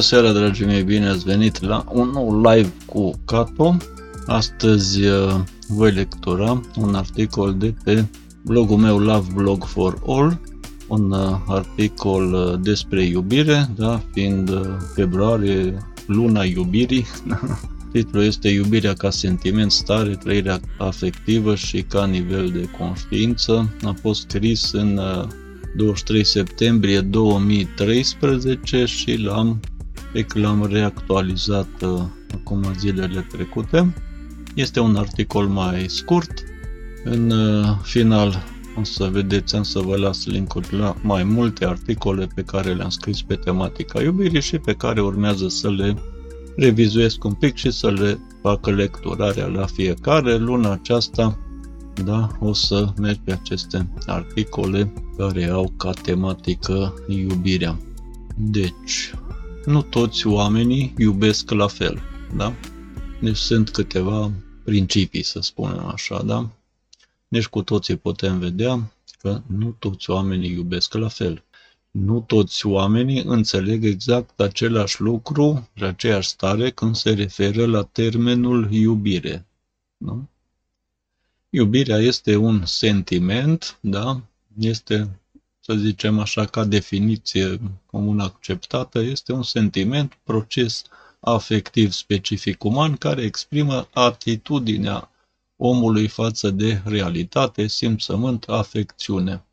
Bună seara, dragii mei, bine ați venit la un nou live cu Cato. Astăzi uh, voi lectura un articol de pe blogul meu Love Blog for All, un uh, articol uh, despre iubire, da, fiind februarie, luna iubirii. Titlul este Iubirea ca sentiment, stare, trăirea afectivă și ca nivel de conștiință. A fost scris în 23 septembrie 2013 și l-am, l-am reactualizat uh, acum zilele trecute. Este un articol mai scurt. În uh, final o să vedeți, am să vă las linkuri la mai multe articole pe care le-am scris pe tematica iubirii și pe care urmează să le revizuiesc un pic și să le facă lecturarea la fiecare. Luna aceasta da, o să merg pe aceste articole care au ca tematică iubirea. Deci, nu toți oamenii iubesc la fel, da? Deci sunt câteva principii, să spunem așa, da? Deci cu toții putem vedea că nu toți oamenii iubesc la fel. Nu toți oamenii înțeleg exact același lucru și aceeași stare când se referă la termenul iubire. Nu? Iubirea este un sentiment, da? Este, să zicem așa, ca definiție comun acceptată, este un sentiment, proces afectiv specific uman care exprimă atitudinea omului față de realitate, simțământ, afecțiune.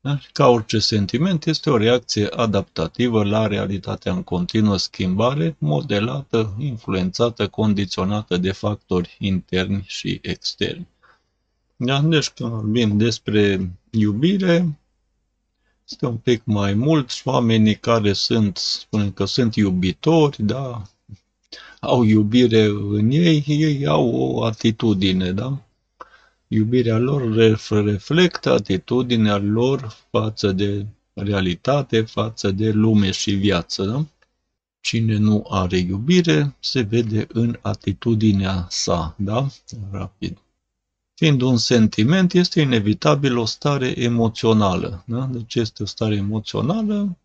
Da? Ca orice sentiment, este o reacție adaptativă la realitatea în continuă schimbare, modelată, influențată, condiționată de factori interni și externi. Da? Deci când vorbim despre iubire, este un pic mai mult oamenii care sunt, spunem că sunt iubitori, da, au iubire în ei, ei au o atitudine, da? Iubirea lor reflectă atitudinea lor față de realitate, față de lume și viață, da? Cine nu are iubire se vede în atitudinea sa, da? Rapid. Fiind un sentiment, este inevitabil o stare emoțională. Da? Deci este o stare emoțională,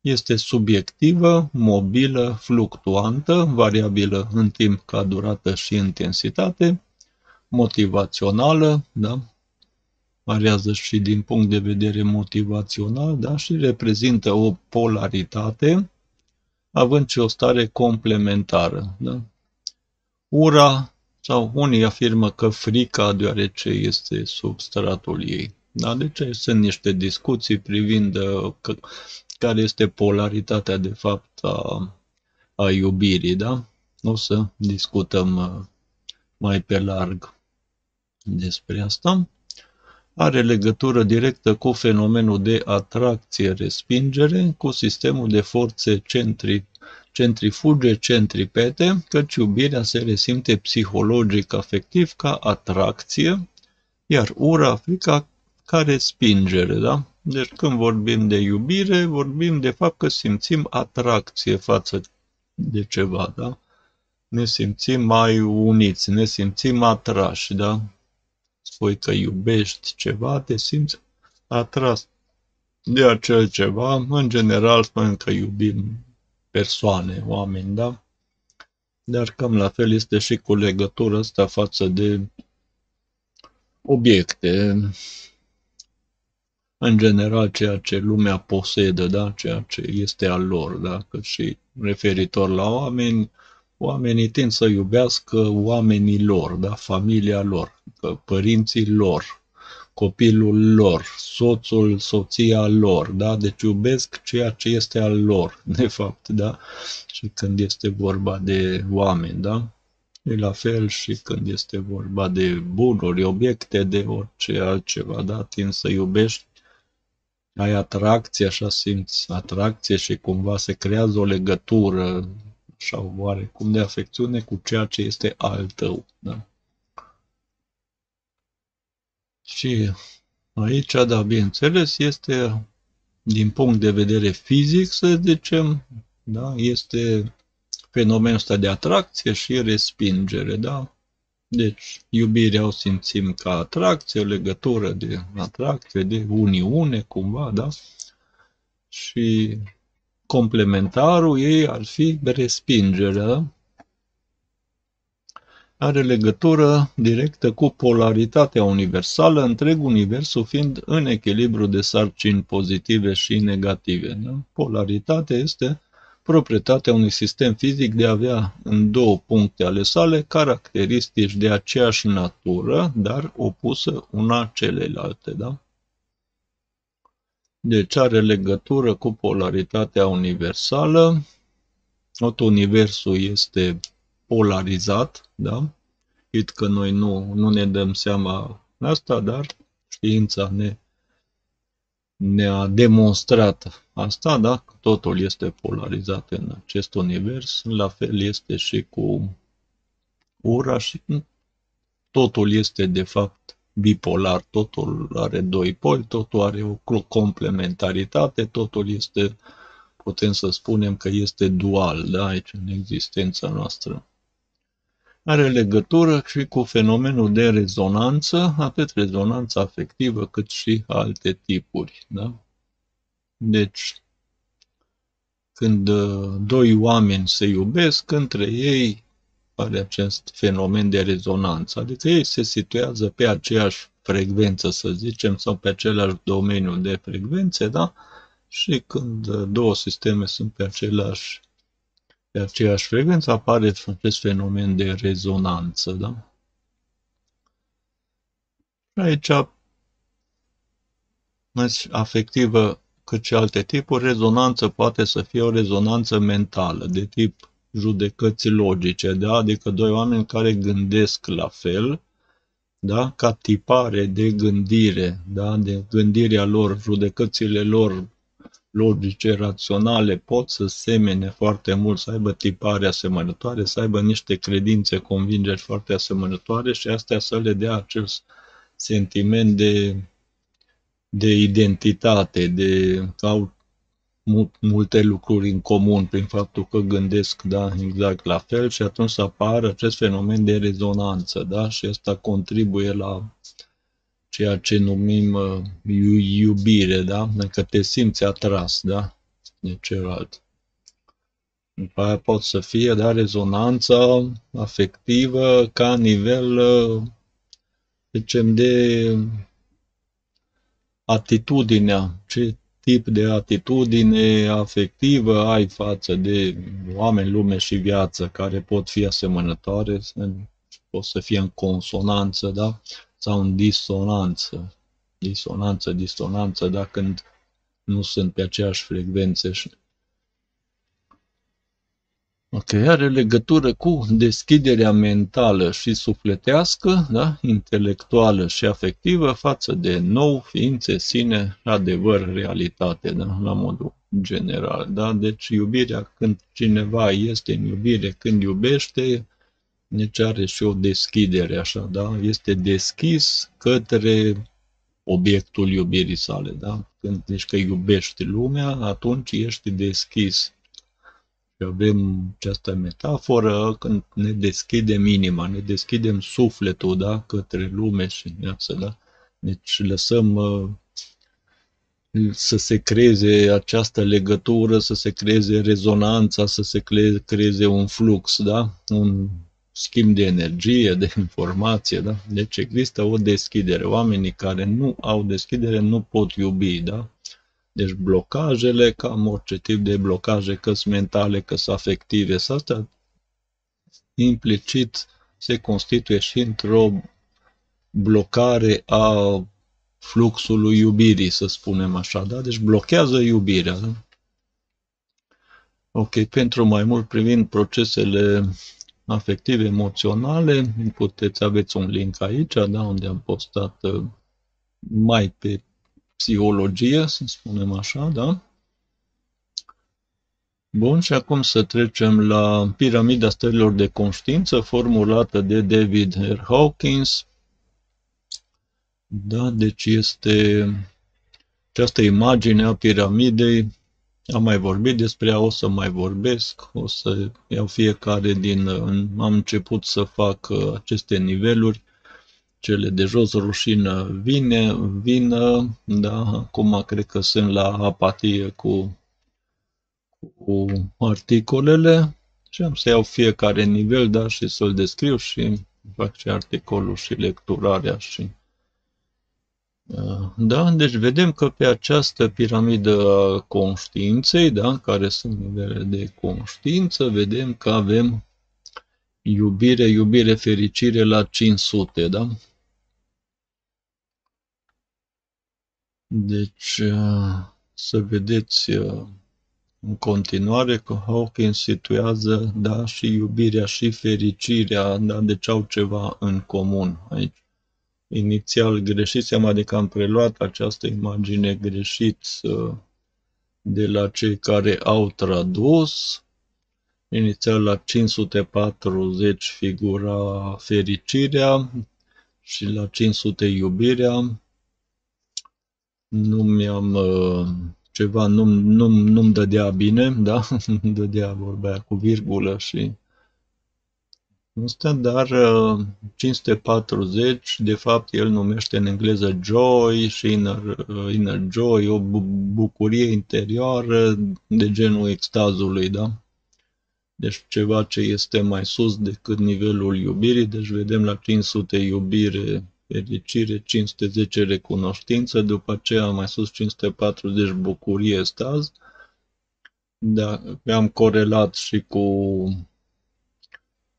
este subiectivă, mobilă, fluctuantă, variabilă în timp ca durată și intensitate, motivațională, da? variază și din punct de vedere motivațional da? și reprezintă o polaritate, având și o stare complementară. Da? Ura sau unii afirmă că frica, deoarece este substratul ei. Da? Deci sunt niște discuții privind uh, că, care este polaritatea de fapt a, a iubirii. Da? O să discutăm uh, mai pe larg despre asta. Are legătură directă cu fenomenul de atracție-respingere, cu sistemul de forțe centri centrifuge centripete, căci iubirea se resimte psihologic afectiv ca atracție, iar ura, frica, ca respingere, da? Deci când vorbim de iubire, vorbim de fapt că simțim atracție față de ceva, da? Ne simțim mai uniți, ne simțim atrași, da? Spui că iubești ceva, te simți atras de acel ceva. În general spunem că iubim persoane, oameni, da? Dar cam la fel este și cu legătura asta față de obiecte, în general ceea ce lumea posedă, da? ceea ce este al lor, da? că și referitor la oameni, oamenii tind să iubească oamenii lor, da? familia lor, părinții lor, copilul lor, soțul, soția lor, da? Deci iubesc ceea ce este al lor, de fapt, da? Și când este vorba de oameni, da? E la fel și când este vorba de bunuri, obiecte, de orice altceva, da? Tind să iubești, ai atracție, așa simți atracție și cumva se creează o legătură, așa oarecum de afecțiune cu ceea ce este al tău, da? Și aici, da, bineînțeles, este din punct de vedere fizic, să zicem, da, este fenomenul ăsta de atracție și respingere, da? Deci, iubirea o simțim ca atracție, legătură de atracție, de uniune, cumva, da? Și complementarul ei ar fi respingerea. Are legătură directă cu polaritatea universală, întreg universul fiind în echilibru de sarcini pozitive și negative. Da? Polaritatea este proprietatea unui sistem fizic de a avea în două puncte ale sale caracteristici de aceeași natură, dar opusă una celelalte. Da? Deci are legătură cu polaritatea universală. Tot universul este polarizat, da? Chit că noi nu, nu ne dăm seama asta, dar știința ne, ne-a demonstrat asta, da? Totul este polarizat în acest univers. La fel este și cu ura și totul este de fapt bipolar, totul are doi poli, totul are o complementaritate, totul este, putem să spunem că este dual, da, aici în existența noastră. Are legătură și cu fenomenul de rezonanță, atât rezonanță afectivă cât și alte tipuri. Da? Deci, când uh, doi oameni se iubesc, între ei are acest fenomen de rezonanță, adică ei se situează pe aceeași frecvență, să zicem, sau pe același domeniu de frecvențe, da? Și când două sisteme sunt pe același pe aceeași frecvență, apare acest fenomen de rezonanță, da? Și aici, afectivă cât și alte tipuri, rezonanță poate să fie o rezonanță mentală, de tip judecăți logice, da? adică doi oameni care gândesc la fel, da? ca tipare de gândire, da? de gândirea lor, judecățile lor logice, raționale, pot să semene foarte mult, să aibă tipare asemănătoare, să aibă niște credințe, convingeri foarte asemănătoare și astea să le dea acel sentiment de, de identitate, de au multe lucruri în comun prin faptul că gândesc da, exact la fel și atunci să apară acest fenomen de rezonanță da? și asta contribuie la ceea ce numim uh, iubire, da? că te simți atras da? de celălalt. După aia pot să fie da, rezonanța afectivă ca nivel, uh, zicem, de atitudinea, ce tip de atitudine afectivă ai față de oameni, lume și viață care pot fi asemănătoare, pot să fie în consonanță, da? Sau în disonanță. Disonanță, disonanță, da? Când nu sunt pe aceeași frecvențe Ok, are legătură cu deschiderea mentală și sufletească, da? intelectuală și afectivă față de nou, ființe, sine, adevăr, realitate, da? la modul general. Da? Deci iubirea, când cineva este în iubire, când iubește, deci are și o deschidere, așa, da? este deschis către obiectul iubirii sale. Da? Când zici că iubești lumea, atunci ești deschis și avem această metaforă când ne deschidem inima, ne deschidem sufletul da, către lume și viață. Da? Deci lăsăm uh, să se creeze această legătură, să se creeze rezonanța, să se creeze un flux, da? un schimb de energie, de informație. Da? Deci există o deschidere. Oamenii care nu au deschidere nu pot iubi. Da? Deci blocajele, cam orice tip de blocaje, că mentale, că afective, sau astea implicit se constituie și într-o blocare a fluxului iubirii, să spunem așa, da? Deci blochează iubirea, da? Ok, pentru mai mult privind procesele afective, emoționale, puteți aveți un link aici, da, unde am postat uh, mai pe psihologie, să spunem așa, da? Bun, și acum să trecem la piramida stărilor de conștiință formulată de David R. Hawkins. Da, deci este această imagine a piramidei. Am mai vorbit despre ea, o să mai vorbesc, o să iau fiecare din... Am început să fac aceste niveluri. Cele de jos, rușină, vine, vină, da, acum cred că sunt la apatie cu, cu articolele și am să iau fiecare nivel, da, și să-l descriu și fac și articolul și lecturarea și uh, da, deci vedem că pe această piramidă a conștiinței, da, care sunt nivele de conștiință, vedem că avem iubire, iubire, fericire la 500, da? Deci, uh, să vedeți uh, în continuare că Hawkins situează, da, și iubirea și fericirea, da, deci au ceva în comun aici. Inițial greșit, adică am preluat această imagine greșit uh, de la cei care au tradus. Inițial la 540 figura fericirea și la 500 iubirea nu mi-am uh, ceva, nu, nu, nu-mi dădea bine, da? nu dădea vorba aia cu virgulă și Asta, dar 540, uh, de fapt, el numește în engleză joy și inner, uh, inner joy, o bucurie interioară de genul extazului, da? Deci ceva ce este mai sus decât nivelul iubirii, deci vedem la 500 iubire fericire, 510 recunoștință, după aceea mai sus 540 bucurie, staz. Da, am corelat și cu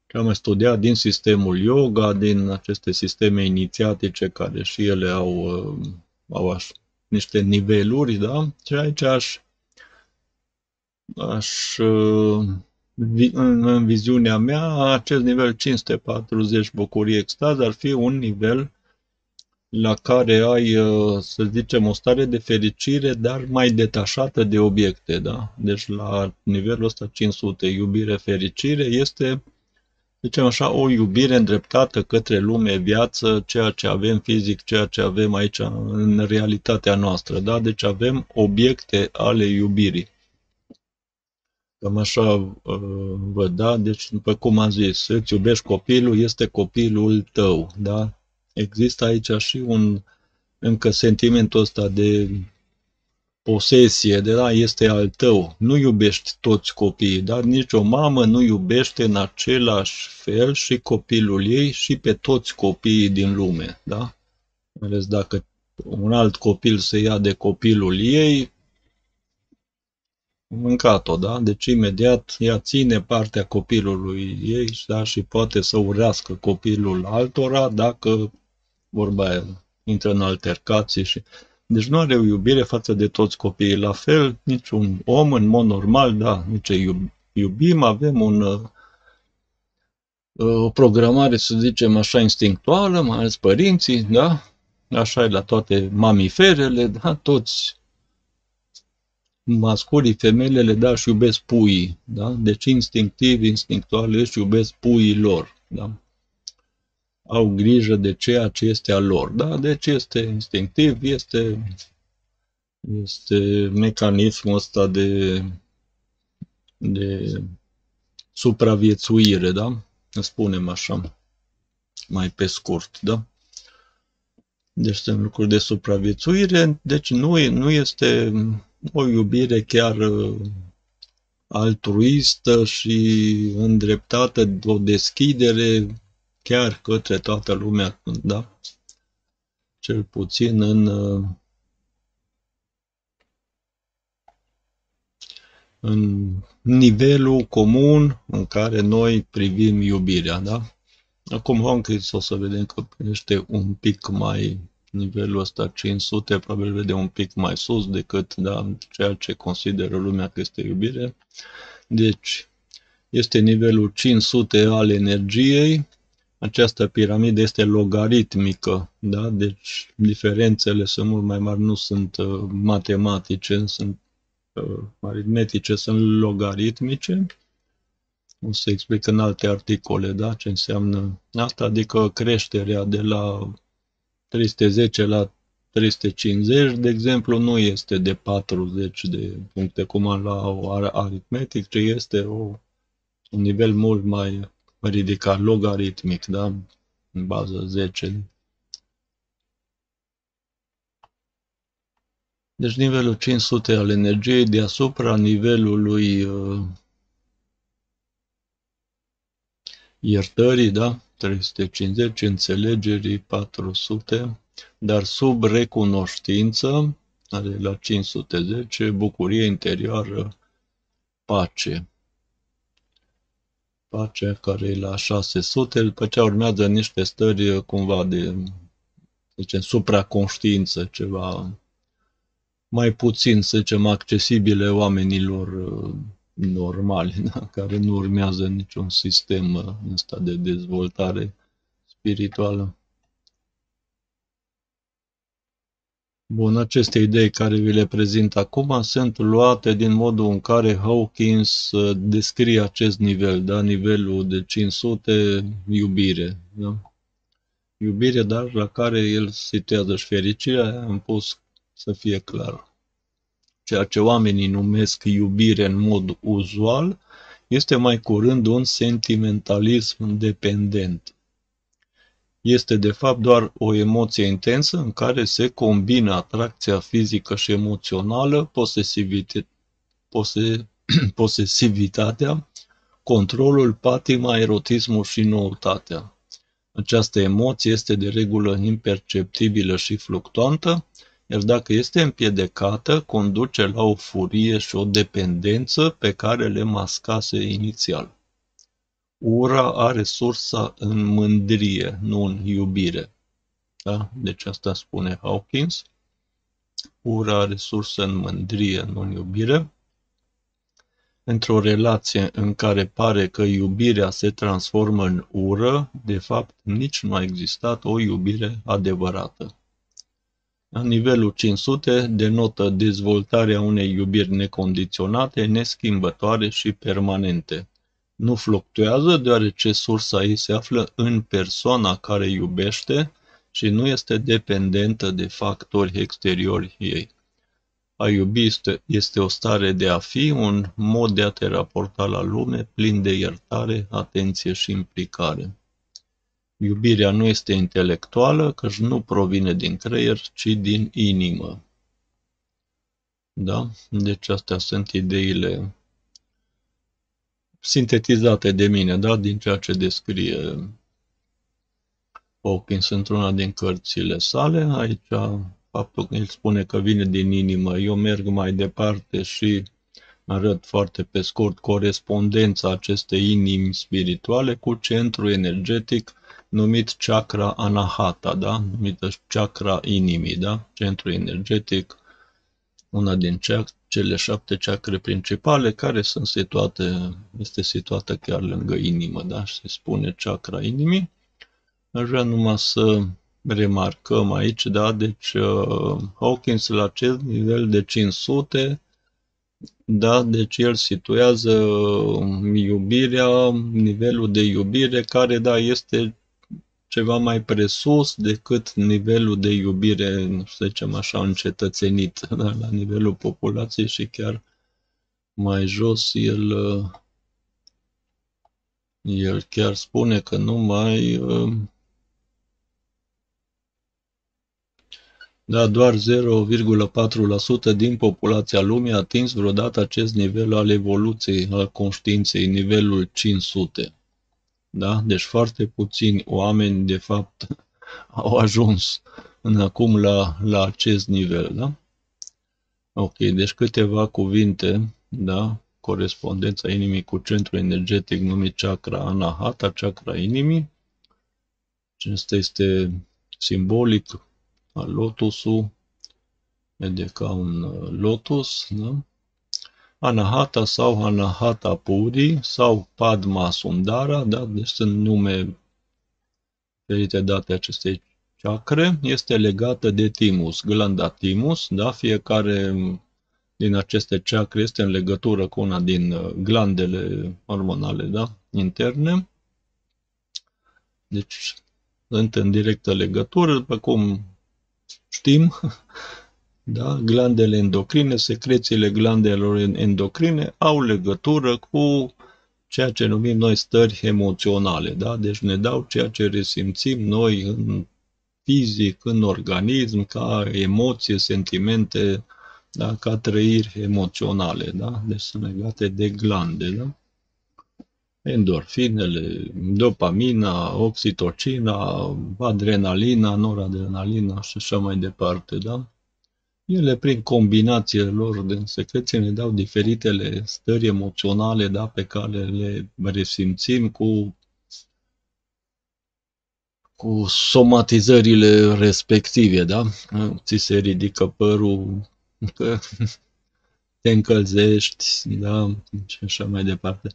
ce am studiat din sistemul yoga, din aceste sisteme inițiatice care și ele au, uh, au aș, niște niveluri, da? Și aici aș, aș uh, în, în viziunea mea, acest nivel 540 bucurie extaz ar fi un nivel la care ai, uh, să zicem, o stare de fericire, dar mai detașată de obiecte, da? Deci la nivelul ăsta 500, iubire, fericire, este, zicem așa, o iubire îndreptată către lume, viață, ceea ce avem fizic, ceea ce avem aici în realitatea noastră, da? Deci avem obiecte ale iubirii. Cam așa uh, văd, da? Deci, după cum am zis, îți iubești copilul, este copilul tău, da? Există aici și un încă sentimentul ăsta de posesie, de la este al tău. Nu iubești toți copiii, dar nici o mamă nu iubește în același fel și copilul ei și pe toți copiii din lume, da? Ales dacă un alt copil se ia de copilul ei, mâncat-o, da? Deci imediat ea ține partea copilului ei da? și poate să urească copilul altora dacă vorba aia, intră în altercații și... Deci nu are o iubire față de toți copiii. La fel, niciun om, în mod normal, da, nici iubim, avem un, uh, o programare, să zicem așa, instinctuală, mai ales părinții, da? Așa e la toate mamiferele, da? Toți masculii, femelele, da, și iubesc puii, da? Deci instinctiv, instinctual, își iubesc puii lor, da? Au grijă de ceea ce este al lor. Da? Deci este instinctiv, este, este mecanismul ăsta de, de supraviețuire, da? Spunem așa, mai pe scurt, da? Deci sunt lucruri de supraviețuire, deci nu, nu este o iubire chiar uh, altruistă și îndreptată, o deschidere chiar către toată lumea, da? Cel puțin în în nivelul comun în care noi privim iubirea, da? Acum Hawkins o să vedem că este un pic mai, nivelul ăsta 500, probabil vede un pic mai sus decât da, ceea ce consideră lumea că este iubire. Deci, este nivelul 500 al energiei, această piramidă este logaritmică, da? deci diferențele sunt mult mai mari, nu sunt uh, matematice, sunt uh, aritmetice, sunt logaritmice. O să explic în alte articole da? ce înseamnă asta, adică creșterea de la 310 la 350, de exemplu, nu este de 40 de puncte cum am la aritmetic, ci este o, un nivel mult mai ridicat logaritmic, da? În bază 10. Deci nivelul 500 al energiei deasupra nivelului uh, iertării, da? 350, înțelegerii 400, dar sub recunoștință, are la 510, bucurie interioară, pace. Pacea care e la 600, după ce urmează niște stări cumva de, zicem, supraconștiință, ceva mai puțin, să zicem, accesibile oamenilor uh, normali, da? care nu urmează niciun sistem uh, ăsta de dezvoltare spirituală. Bun, aceste idei care vi le prezint acum sunt luate din modul în care Hawkins uh, descrie acest nivel, da? nivelul de 500, iubire. Da? Iubire, dar la care el situează și fericirea, am pus să fie clar. Ceea ce oamenii numesc iubire în mod uzual este mai curând un sentimentalism dependent. Este de fapt doar o emoție intensă în care se combină atracția fizică și emoțională, posesivite, pose, posesivitatea, controlul, patima, erotismul și noutatea. Această emoție este de regulă imperceptibilă și fluctuantă, iar dacă este împiedecată, conduce la o furie și o dependență pe care le mascase inițial. Ura are sursa în mândrie, nu în iubire. Da? Deci asta spune Hawkins. Ura are sursă în mândrie, nu în iubire. Într-o relație în care pare că iubirea se transformă în ură, de fapt nici nu a existat o iubire adevărată. La nivelul 500 denotă dezvoltarea unei iubiri necondiționate, neschimbătoare și permanente. Nu fluctuează deoarece sursa ei se află în persoana care iubește și nu este dependentă de factori exteriori ei. A iubi este, este o stare de a fi, un mod de a te raporta la lume plin de iertare, atenție și implicare. Iubirea nu este intelectuală, căci nu provine din creier, ci din inimă. Da? Deci astea sunt ideile sintetizate de mine, da? din ceea ce descrie Hawkins într-una din cărțile sale. Aici faptul că el spune că vine din inimă, eu merg mai departe și arăt foarte pe scurt corespondența acestei inimi spirituale cu centru energetic numit chakra anahata, da? numită chakra inimii, da? centru energetic, una din cele șapte chakre principale care sunt situate, este situată chiar lângă inimă, da? și se spune chakra inimii. Aș vrea numai să remarcăm aici, da, deci uh, Hawkins la acest nivel de 500, da, deci el situează iubirea, nivelul de iubire care, da, este ceva mai presus decât nivelul de iubire, să zicem așa, încetățenit da, la nivelul populației și chiar mai jos el, el chiar spune că nu mai da, doar 0,4% din populația lumii a atins vreodată acest nivel al evoluției, al conștiinței, nivelul 500. Da? Deci foarte puțini oameni, de fapt, au ajuns în acum la, la acest nivel. Da? Ok, deci câteva cuvinte, da? corespondența inimii cu centrul energetic numit chakra anahata, chakra inimii. Acesta este simbolic al lotusul, vede ca un uh, lotus, da? Anahata sau Anahata Puri sau Padma Sundara, da? deci sunt nume diferite date acestei chakre, este legată de timus, glanda timus, da? fiecare din aceste chakre este în legătură cu una din uh, glandele hormonale da? interne. Deci sunt în directă legătură, după cum știm, Da? Glandele endocrine, secrețiile glandelor endocrine au legătură cu ceea ce numim noi stări emoționale. Da? Deci ne dau ceea ce resimțim noi în fizic, în organism, ca emoție, sentimente, da? ca trăiri emoționale, da? deci sunt legate de glande. Da? Endorfinele, dopamina, oxitocina, adrenalina, noradrenalina și așa mai departe. Da? Ele, prin combinațiile lor de secreție, ne dau diferitele stări emoționale da, pe care le resimțim cu, cu somatizările respective. Da? Ți se ridică părul, că te încălzești, da, și așa mai departe.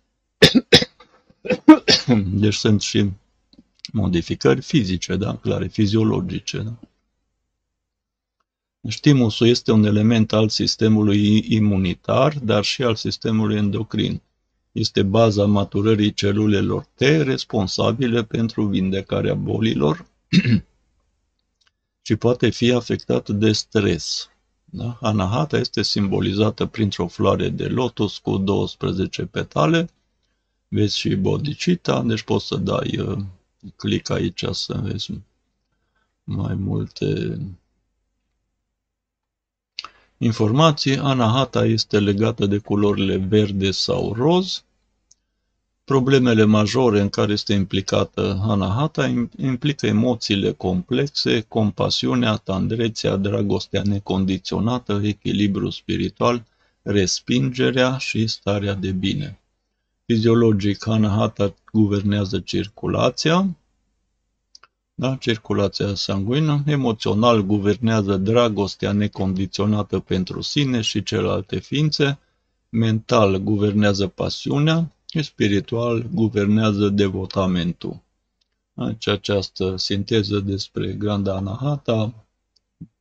Deci sunt și modificări fizice, da, clare, fiziologice. Da? Stimusul este un element al sistemului imunitar, dar și al sistemului endocrin. Este baza maturării celulelor T responsabile pentru vindecarea bolilor și poate fi afectat de stres. Da? Anahata este simbolizată printr-o floare de lotus cu 12 petale. Vezi și bodhicitta, deci poți să dai uh, click aici să vezi mai multe informații. Anahata este legată de culorile verde sau roz. Problemele majore în care este implicată Anahata implică emoțiile complexe, compasiunea, tandrețea, dragostea necondiționată, echilibru spiritual, respingerea și starea de bine. Fiziologic, Anahata guvernează circulația, da? circulația sanguină, emoțional guvernează dragostea necondiționată pentru sine și celelalte ființe, mental guvernează pasiunea, spiritual guvernează devotamentul. Deci această sinteză despre Granda Anahata,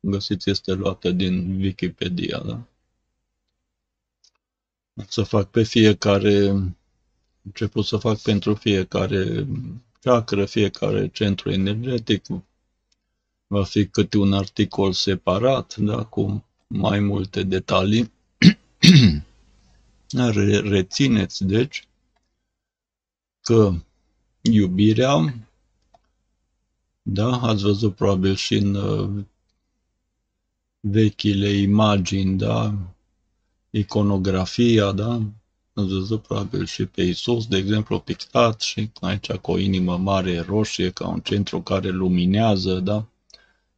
găsiți, este luată din Wikipedia. Da? Să fac pe fiecare, început să fac pentru fiecare chakra, fiecare centru energetic, va fi câte un articol separat, da, cu mai multe detalii. Rețineți, deci, că iubirea, da, ați văzut probabil și în uh, vechile imagini, da, iconografia, da, ați văzut probabil și pe Isus, de exemplu, pictat și aici cu o inimă mare roșie, ca un centru care luminează, da?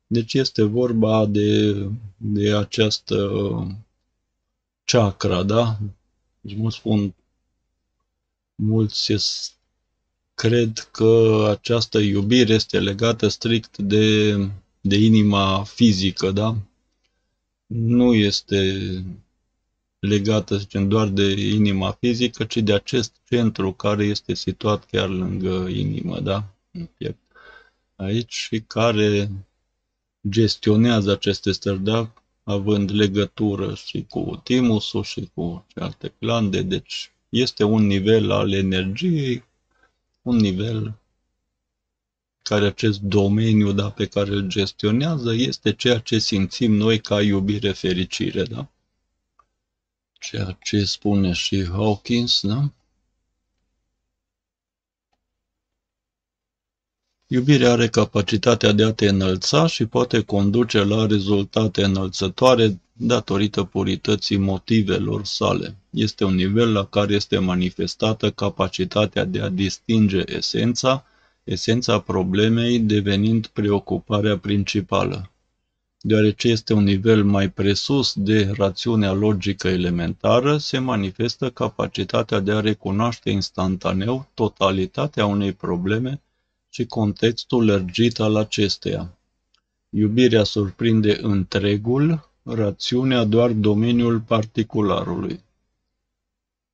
Deci este vorba de, de această chakra, da? Deci mulți spun, mulți cred că această iubire este legată strict de, de inima fizică, da? Nu este legată, zicem, doar de inima fizică, ci de acest centru care este situat chiar lângă inimă, da? În piept. Aici și care gestionează aceste stări, da? Având legătură și cu timusul și cu alte glande, deci este un nivel al energiei, un nivel care acest domeniu da, pe care îl gestionează este ceea ce simțim noi ca iubire, fericire. Da? Ceea ce spune și Hawkins, da? Iubirea are capacitatea de a te înălța și poate conduce la rezultate înălțătoare datorită purității motivelor sale. Este un nivel la care este manifestată capacitatea de a distinge esența, esența problemei devenind preocuparea principală. Deoarece este un nivel mai presus de rațiunea logică elementară, se manifestă capacitatea de a recunoaște instantaneu totalitatea unei probleme și contextul lărgit al acesteia. Iubirea surprinde întregul, rațiunea doar domeniul particularului.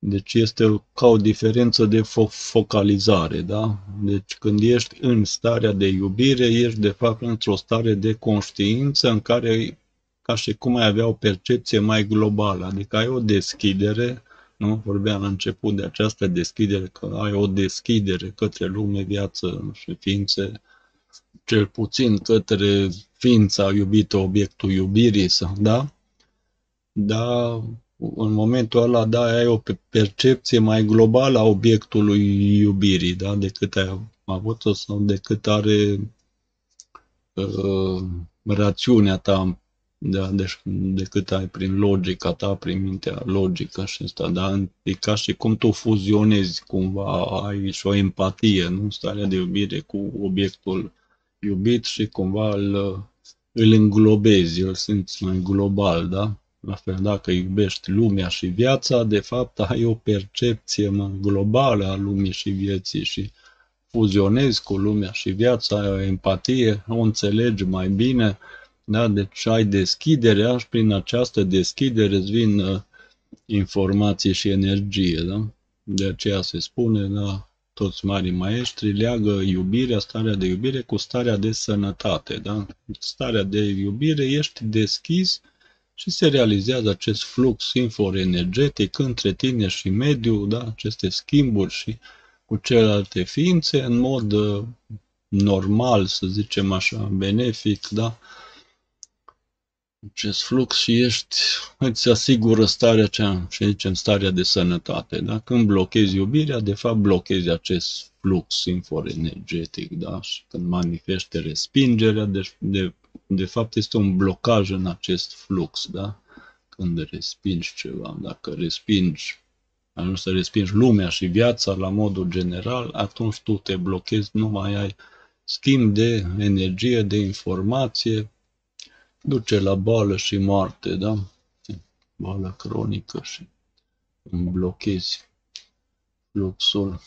Deci este ca o diferență de fo- focalizare, da? Deci când ești în starea de iubire, ești de fapt într-o stare de conștiință în care ca și cum ai avea o percepție mai globală, adică ai o deschidere, nu? Vorbeam la început de această deschidere, că ai o deschidere către lume, viață și ființe, cel puțin către ființa iubită, obiectul iubirii, da? Da, în momentul ăla, da, ai o percepție mai globală a obiectului iubirii, da, decât ai avut-o sau decât are uh, rațiunea ta da, deci decât ai prin logica ta, prin mintea logică și asta, da? E ca și cum tu fuzionezi cumva, ai și o empatie, nu? Starea de iubire cu obiectul iubit și cumva îl, îl înglobezi, îl simți mai global, da? La fel, dacă iubești lumea și viața, de fapt ai o percepție mai globală a lumii și vieții și fuzionezi cu lumea și viața, ai o empatie, o înțelegi mai bine, da? Deci ai deschiderea și prin această deschidere îți vin uh, informații și energie. Da? De aceea se spune, da, toți marii maestri leagă iubirea, starea de iubire cu starea de sănătate. Da? Starea de iubire ești deschis și se realizează acest flux infoenergetic între tine și mediu, da? aceste schimburi și cu celelalte ființe în mod uh, normal, să zicem așa, benefic, da? acest flux și ești, îți asigură starea cea, și zicem, starea de sănătate. Da? Când blochezi iubirea, de fapt blochezi acest flux infoenergetic, da? Și când manifeste respingerea, deci de, de fapt este un blocaj în acest flux, da? Când respingi ceva, dacă respingi nu să respingi lumea și viața la modul general, atunci tu te blochezi, nu mai ai schimb de energie, de informație, duce la boală și moarte, da? Boală cronică și îmi blochezi fluxul.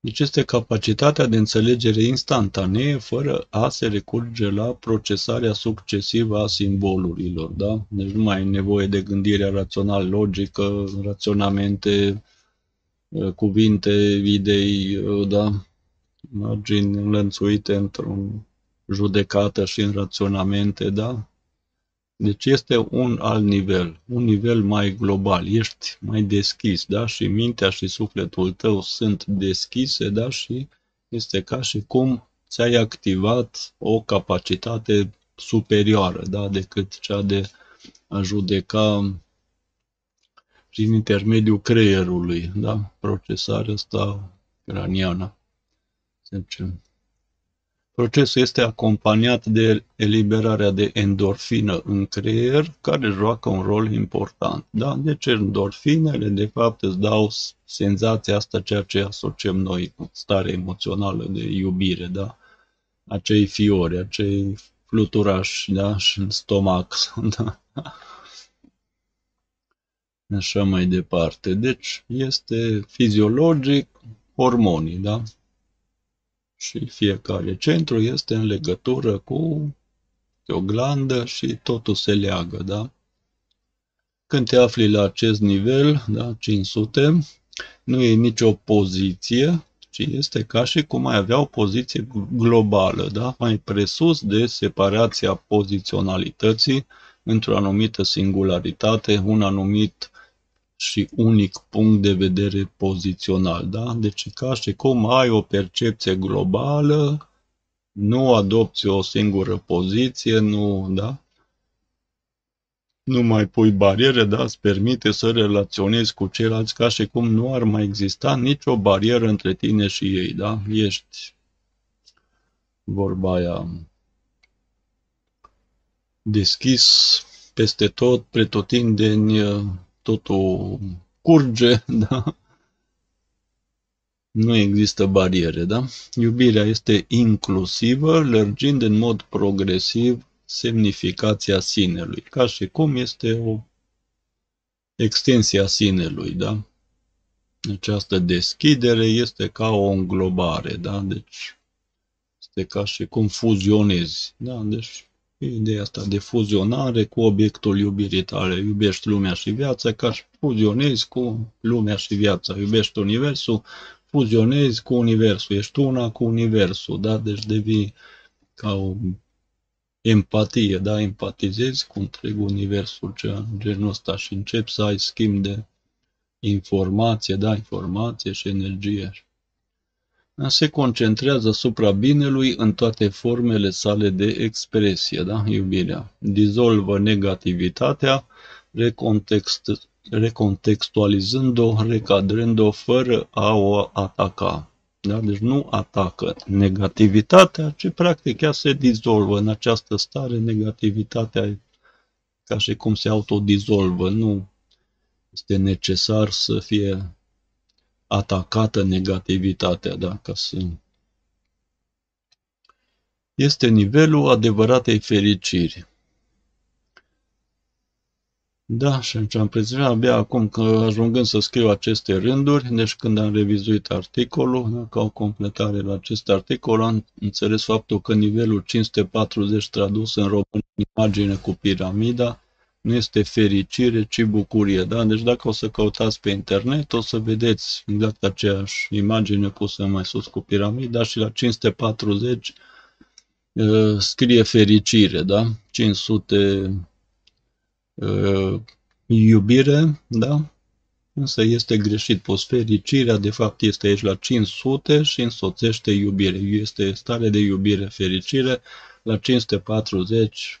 Deci este capacitatea de înțelegere instantanee fără a se recurge la procesarea succesivă a simbolurilor. Da? Deci nu mai ai nevoie de gândire rațional-logică, raționamente, cuvinte, idei, da? margini înlănțuite într-un judecată și în raționamente, da? Deci este un alt nivel, un nivel mai global, ești mai deschis, da? Și mintea și sufletul tău sunt deschise, da? Și este ca și cum ți-ai activat o capacitate superioară, da? Decât cea de a judeca prin intermediul creierului, da? Procesarea asta craniană, să zicem. Procesul este acompaniat de eliberarea de endorfină în creier, care joacă un rol important. Da? Deci endorfinele, de fapt, îți dau senzația asta, ceea ce asociem noi cu stare emoțională de iubire, da? acei fiori, acei fluturași da? și în stomac. Da? Așa mai departe. Deci este fiziologic hormonii, da? Și fiecare centru este în legătură cu o glandă și totul se leagă, da? Când te afli la acest nivel, da, 500, nu e nicio poziție, ci este ca și cum ai avea o poziție globală, da? mai presus de separația poziționalității într-o anumită singularitate, un anumit și unic punct de vedere pozițional. Da? Deci ca și cum ai o percepție globală, nu adopți o singură poziție, nu, da? nu mai pui bariere, da? îți permite să relaționezi cu ceilalți ca și cum nu ar mai exista nicio barieră între tine și ei. Da? Ești vorba aia deschis peste tot, pretutindeni, totul curge, da? Nu există bariere, da? Iubirea este inclusivă, lărgind în mod progresiv semnificația sinelui, ca și cum este o extensie a sinelui, da? Această deschidere este ca o înglobare, da? Deci este ca și cum fuzionezi, da? Deci Ideea asta de fuzionare cu obiectul iubirii tale. Iubești lumea și viața ca și fuzionezi cu lumea și viața. Iubești Universul, fuzionezi cu Universul. Ești una cu Universul, da? Deci devii ca o empatie, da? Empatizezi cu întreg Universul, cea, genul ăsta și începi să ai schimb de informație, da? Informație și energie se concentrează asupra binelui în toate formele sale de expresie, da? iubirea. Dizolvă negativitatea, recontext, recontextualizând-o, recadrând-o fără a o ataca. Da? Deci nu atacă negativitatea, ci practic ea se dizolvă în această stare. Negativitatea ca și cum se autodizolvă. Nu este necesar să fie atacată negativitatea, da? ca să este nivelul adevăratei fericiri. Da, și am prezentat abia acum că ajungând să scriu aceste rânduri, deci când am revizuit articolul, da, ca o completare la acest articol, am înțeles faptul că nivelul 540 tradus în român, imagine cu piramida, nu este fericire, ci bucurie. Da? Deci dacă o să căutați pe internet, o să vedeți exact aceeași imagine pusă mai sus cu piramida și la 540 uh, scrie fericire, da? 500 uh, iubire, da? Însă este greșit pus fericirea, de fapt este aici la 500 și însoțește iubire. Este stare de iubire, fericire. La 540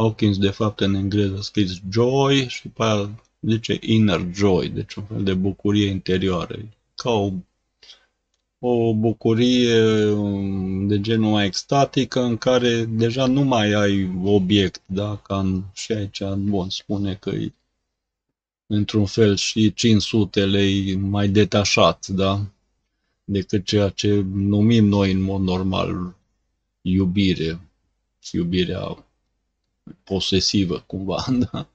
Hawkins, de fapt, în engleză a scris joy și pe aia zice inner joy, deci un fel de bucurie interioară. Ca o, o bucurie um, de genul mai extatică în care deja nu mai ai obiect, da? Ca în, și aici, bun, spune că e într-un fel și 500 lei mai detașat, da? Decât ceea ce numim noi în mod normal iubire, iubirea posesivă cumva, da?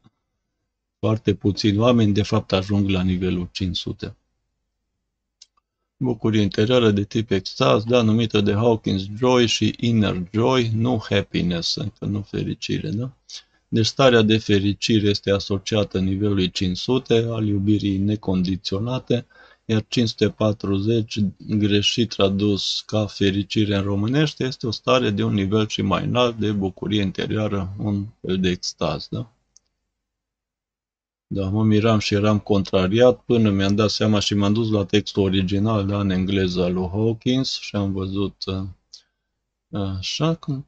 Foarte puțini oameni de fapt ajung la nivelul 500. Bucurie interioară de tip extaz, da, numită de Hawkins joy și inner joy, nu happiness, încă nu fericire, da? Deci starea de fericire este asociată nivelului 500 al iubirii necondiționate, iar 540, greșit tradus ca fericire în românește, este o stare de un nivel și mai înalt de bucurie interioară, un fel de extaz. Da? Da, mă miram și eram contrariat până mi-am dat seama și m-am dus la textul original, da, în engleză al lui Hawkins și am văzut uh, așa cum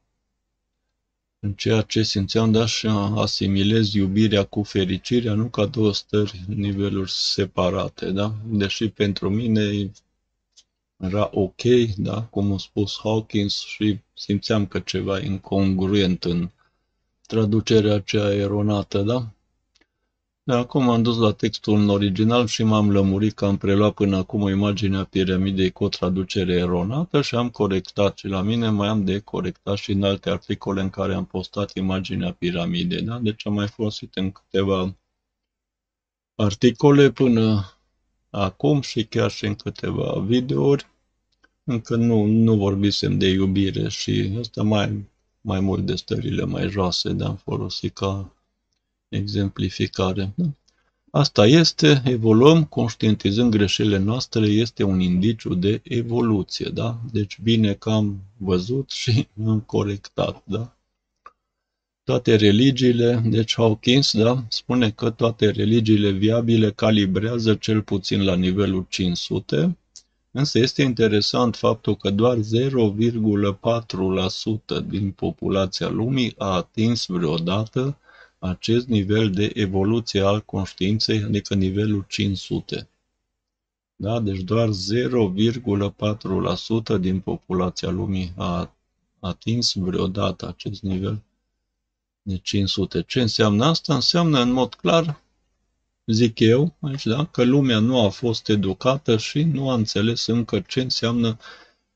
în ceea ce simțeam, da, și asimilez iubirea cu fericirea, nu ca două stări, niveluri separate, da? Deși pentru mine era ok, da, cum a spus Hawkins și simțeam că ceva incongruent în traducerea aceea eronată, da? De acum am dus la textul în original și m-am lămurit că am preluat până acum o imagine a piramidei cu o traducere eronată și am corectat și la mine mai am de corectat și în alte articole în care am postat imaginea piramidei. Da? Deci am mai folosit în câteva articole până acum și chiar și în câteva videouri. Încă nu, nu vorbisem de iubire și asta mai, mai mult de stările mai joase, de am folosit ca exemplificare. Da? Asta este, evoluăm, conștientizând greșelile noastre, este un indiciu de evoluție, da? Deci bine că am văzut și am corectat, da? Toate religiile, deci Hawkins, da, spune că toate religiile viabile calibrează cel puțin la nivelul 500, însă este interesant faptul că doar 0,4% din populația lumii a atins vreodată acest nivel de evoluție al conștiinței, adică nivelul 500. Da? Deci doar 0,4% din populația lumii a atins vreodată acest nivel de 500. Ce înseamnă asta? Înseamnă în mod clar, zic eu, aici, da? că lumea nu a fost educată și nu a înțeles încă ce înseamnă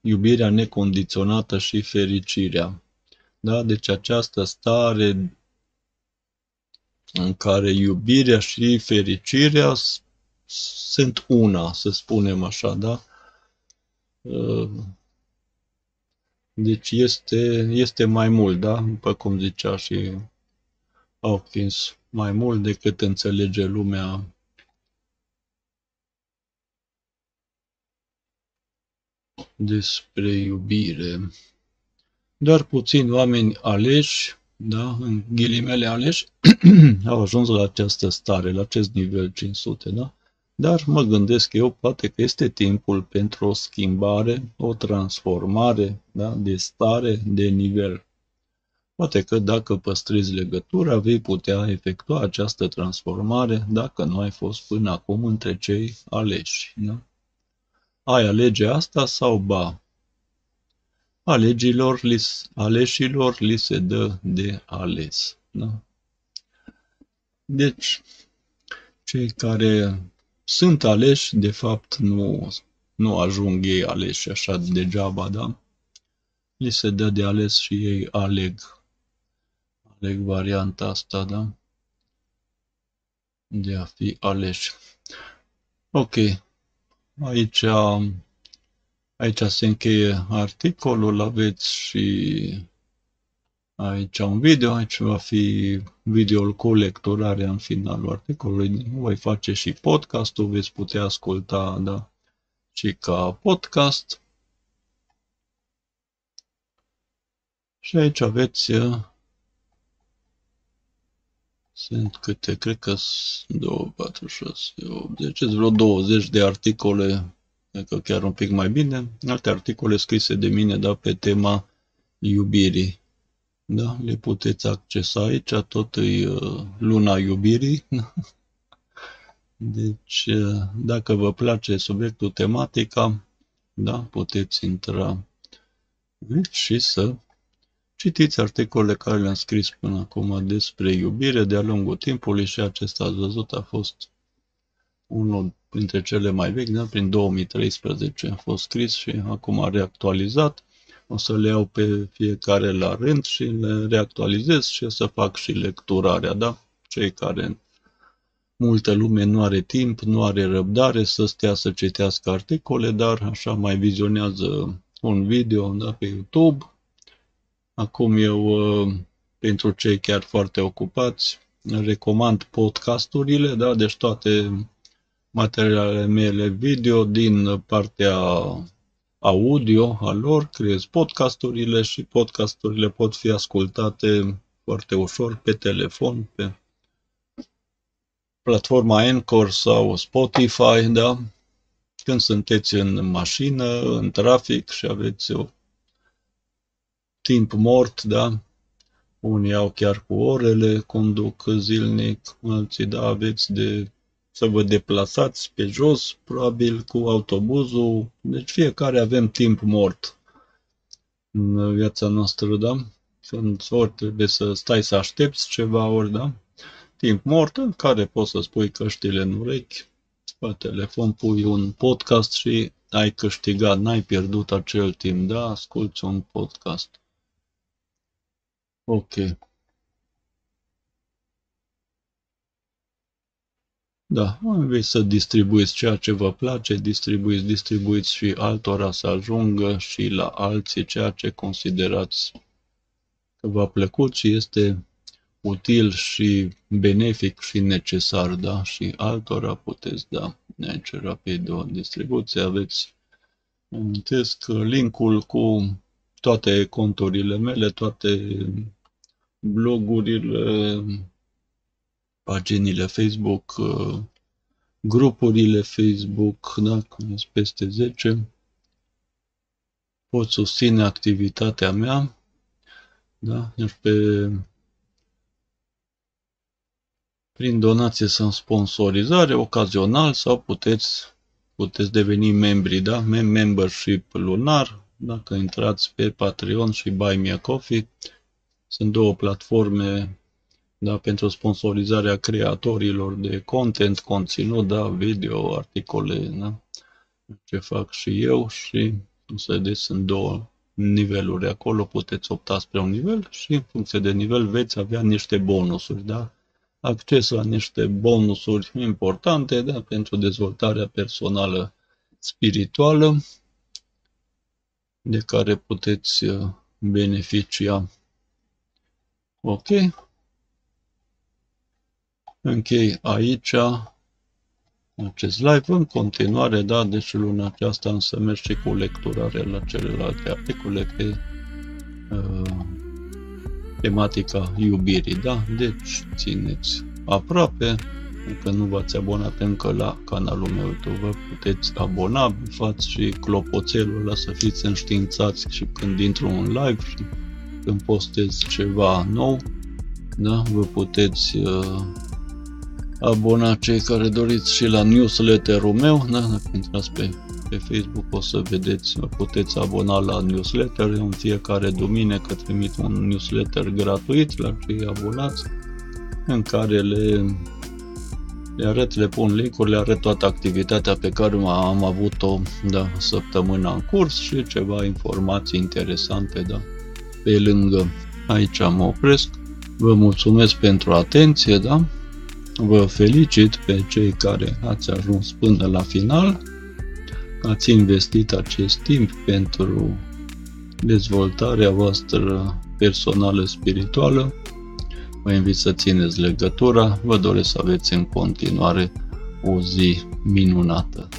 iubirea necondiționată și fericirea. Da? Deci această stare în care iubirea și fericirea sunt una, să spunem așa, da? Uh, deci este, este mai mult, da? După cum zicea și Hawkins, mai mult decât înțelege lumea despre iubire. Doar puțini oameni aleși da, în ghilimele aleși, au ajuns la această stare, la acest nivel 500, da? Dar mă gândesc eu, poate că este timpul pentru o schimbare, o transformare da? de stare, de nivel. Poate că dacă păstrezi legătura, vei putea efectua această transformare dacă nu ai fost până acum între cei aleși. Da? ai alege asta sau ba. Alegilor, li, aleșilor li se dă de ales. Da? Deci, cei care sunt aleși, de fapt, nu, nu ajung ei aleși așa degeaba, da? Li se dă de ales și ei aleg. Aleg varianta asta, da? De a fi aleși. Ok. Aici, aici se încheie articolul, aveți și aici un video, aici va fi videoul cu lecturarea în finalul articolului. Voi face și podcastul, veți putea asculta, da, și ca podcast. Și aici aveți sunt câte, cred că sunt 2, 4, 6, 8, 10, vreo 20 de articole, cred că chiar un pic mai bine, alte articole scrise de mine, da, pe tema iubirii. Da, le puteți accesa aici, tot e uh, luna iubirii. Deci, uh, dacă vă place subiectul, tematica, da, puteți intra și să Citiți articolele care le-am scris până acum despre iubire de-a lungul timpului și acesta, ați văzut, a fost unul dintre cele mai vechi, da? prin 2013 a fost scris și acum a reactualizat. O să le iau pe fiecare la rând și le reactualizez și o să fac și lecturarea, da? Cei care multă lume nu are timp, nu are răbdare să stea să citească articole, dar așa mai vizionează un video da, pe YouTube Acum eu, uh, pentru cei chiar foarte ocupați, recomand podcasturile, da? deci toate materialele mele video din partea audio a lor, creez podcasturile și podcasturile pot fi ascultate foarte ușor pe telefon, pe platforma Anchor sau Spotify, da? Când sunteți în mașină, în trafic și aveți o timp mort, da? Unii au chiar cu orele, conduc zilnic, alții, da, aveți de să vă deplasați pe jos, probabil cu autobuzul. Deci fiecare avem timp mort în viața noastră, da? Când ori trebuie să stai să aștepți ceva, ori, da? Timp mort în care poți să spui căștile în urechi, pe telefon pui un podcast și ai câștigat, n-ai pierdut acel timp, da? Asculți un podcast. Ok. Da, vei să distribuiți ceea ce vă place, distribuiți, distribuiți și altora să ajungă și la alții ceea ce considerați că v-a plăcut și este util și benefic și necesar, da? Și altora puteți da aici rapid o distribuție, aveți amintesc linkul cu toate conturile mele, toate blogurile, paginile Facebook, grupurile Facebook, da, sunt peste 10. Pot susține activitatea mea, da, deci pe prin donație sau sponsorizare, ocazional sau puteți, puteți deveni membri, da? Membership lunar, dacă intrați pe Patreon și Buy Me a Coffee, sunt două platforme da, pentru sponsorizarea creatorilor de content, conținut, da, video, articole, da, ce fac și eu și o să vedeți, sunt două niveluri acolo, puteți opta spre un nivel și în funcție de nivel veți avea niște bonusuri, da? Acces la niște bonusuri importante, da, pentru dezvoltarea personală spirituală de care puteți uh, beneficia Ok. Închei aici acest live. În continuare, da, deci luna aceasta însă merg și cu lecturare la celelalte articole pe uh, tematica iubirii, da? Deci țineți aproape. Dacă nu v-ați abonat încă la canalul meu YouTube, vă puteți abona, fați și clopoțelul ăla să fiți înștiințați și când intru în live și când postez ceva nou, da, vă puteți uh, abona cei care doriți și la newsletterul meu, da, dacă intrați pe pe Facebook o să vedeți, puteți abona la newsletter. În fiecare duminică trimit un newsletter gratuit la cei abonați în care le, le arăt, le pun link le arăt toată activitatea pe care am avut-o da, săptămâna în curs și ceva informații interesante da, pe lângă. Aici mă opresc. Vă mulțumesc pentru atenție, da? Vă felicit pe cei care ați ajuns până la final, ați investit acest timp pentru dezvoltarea voastră personală spirituală. Vă invit să țineți legătura, vă doresc să aveți în continuare o zi minunată.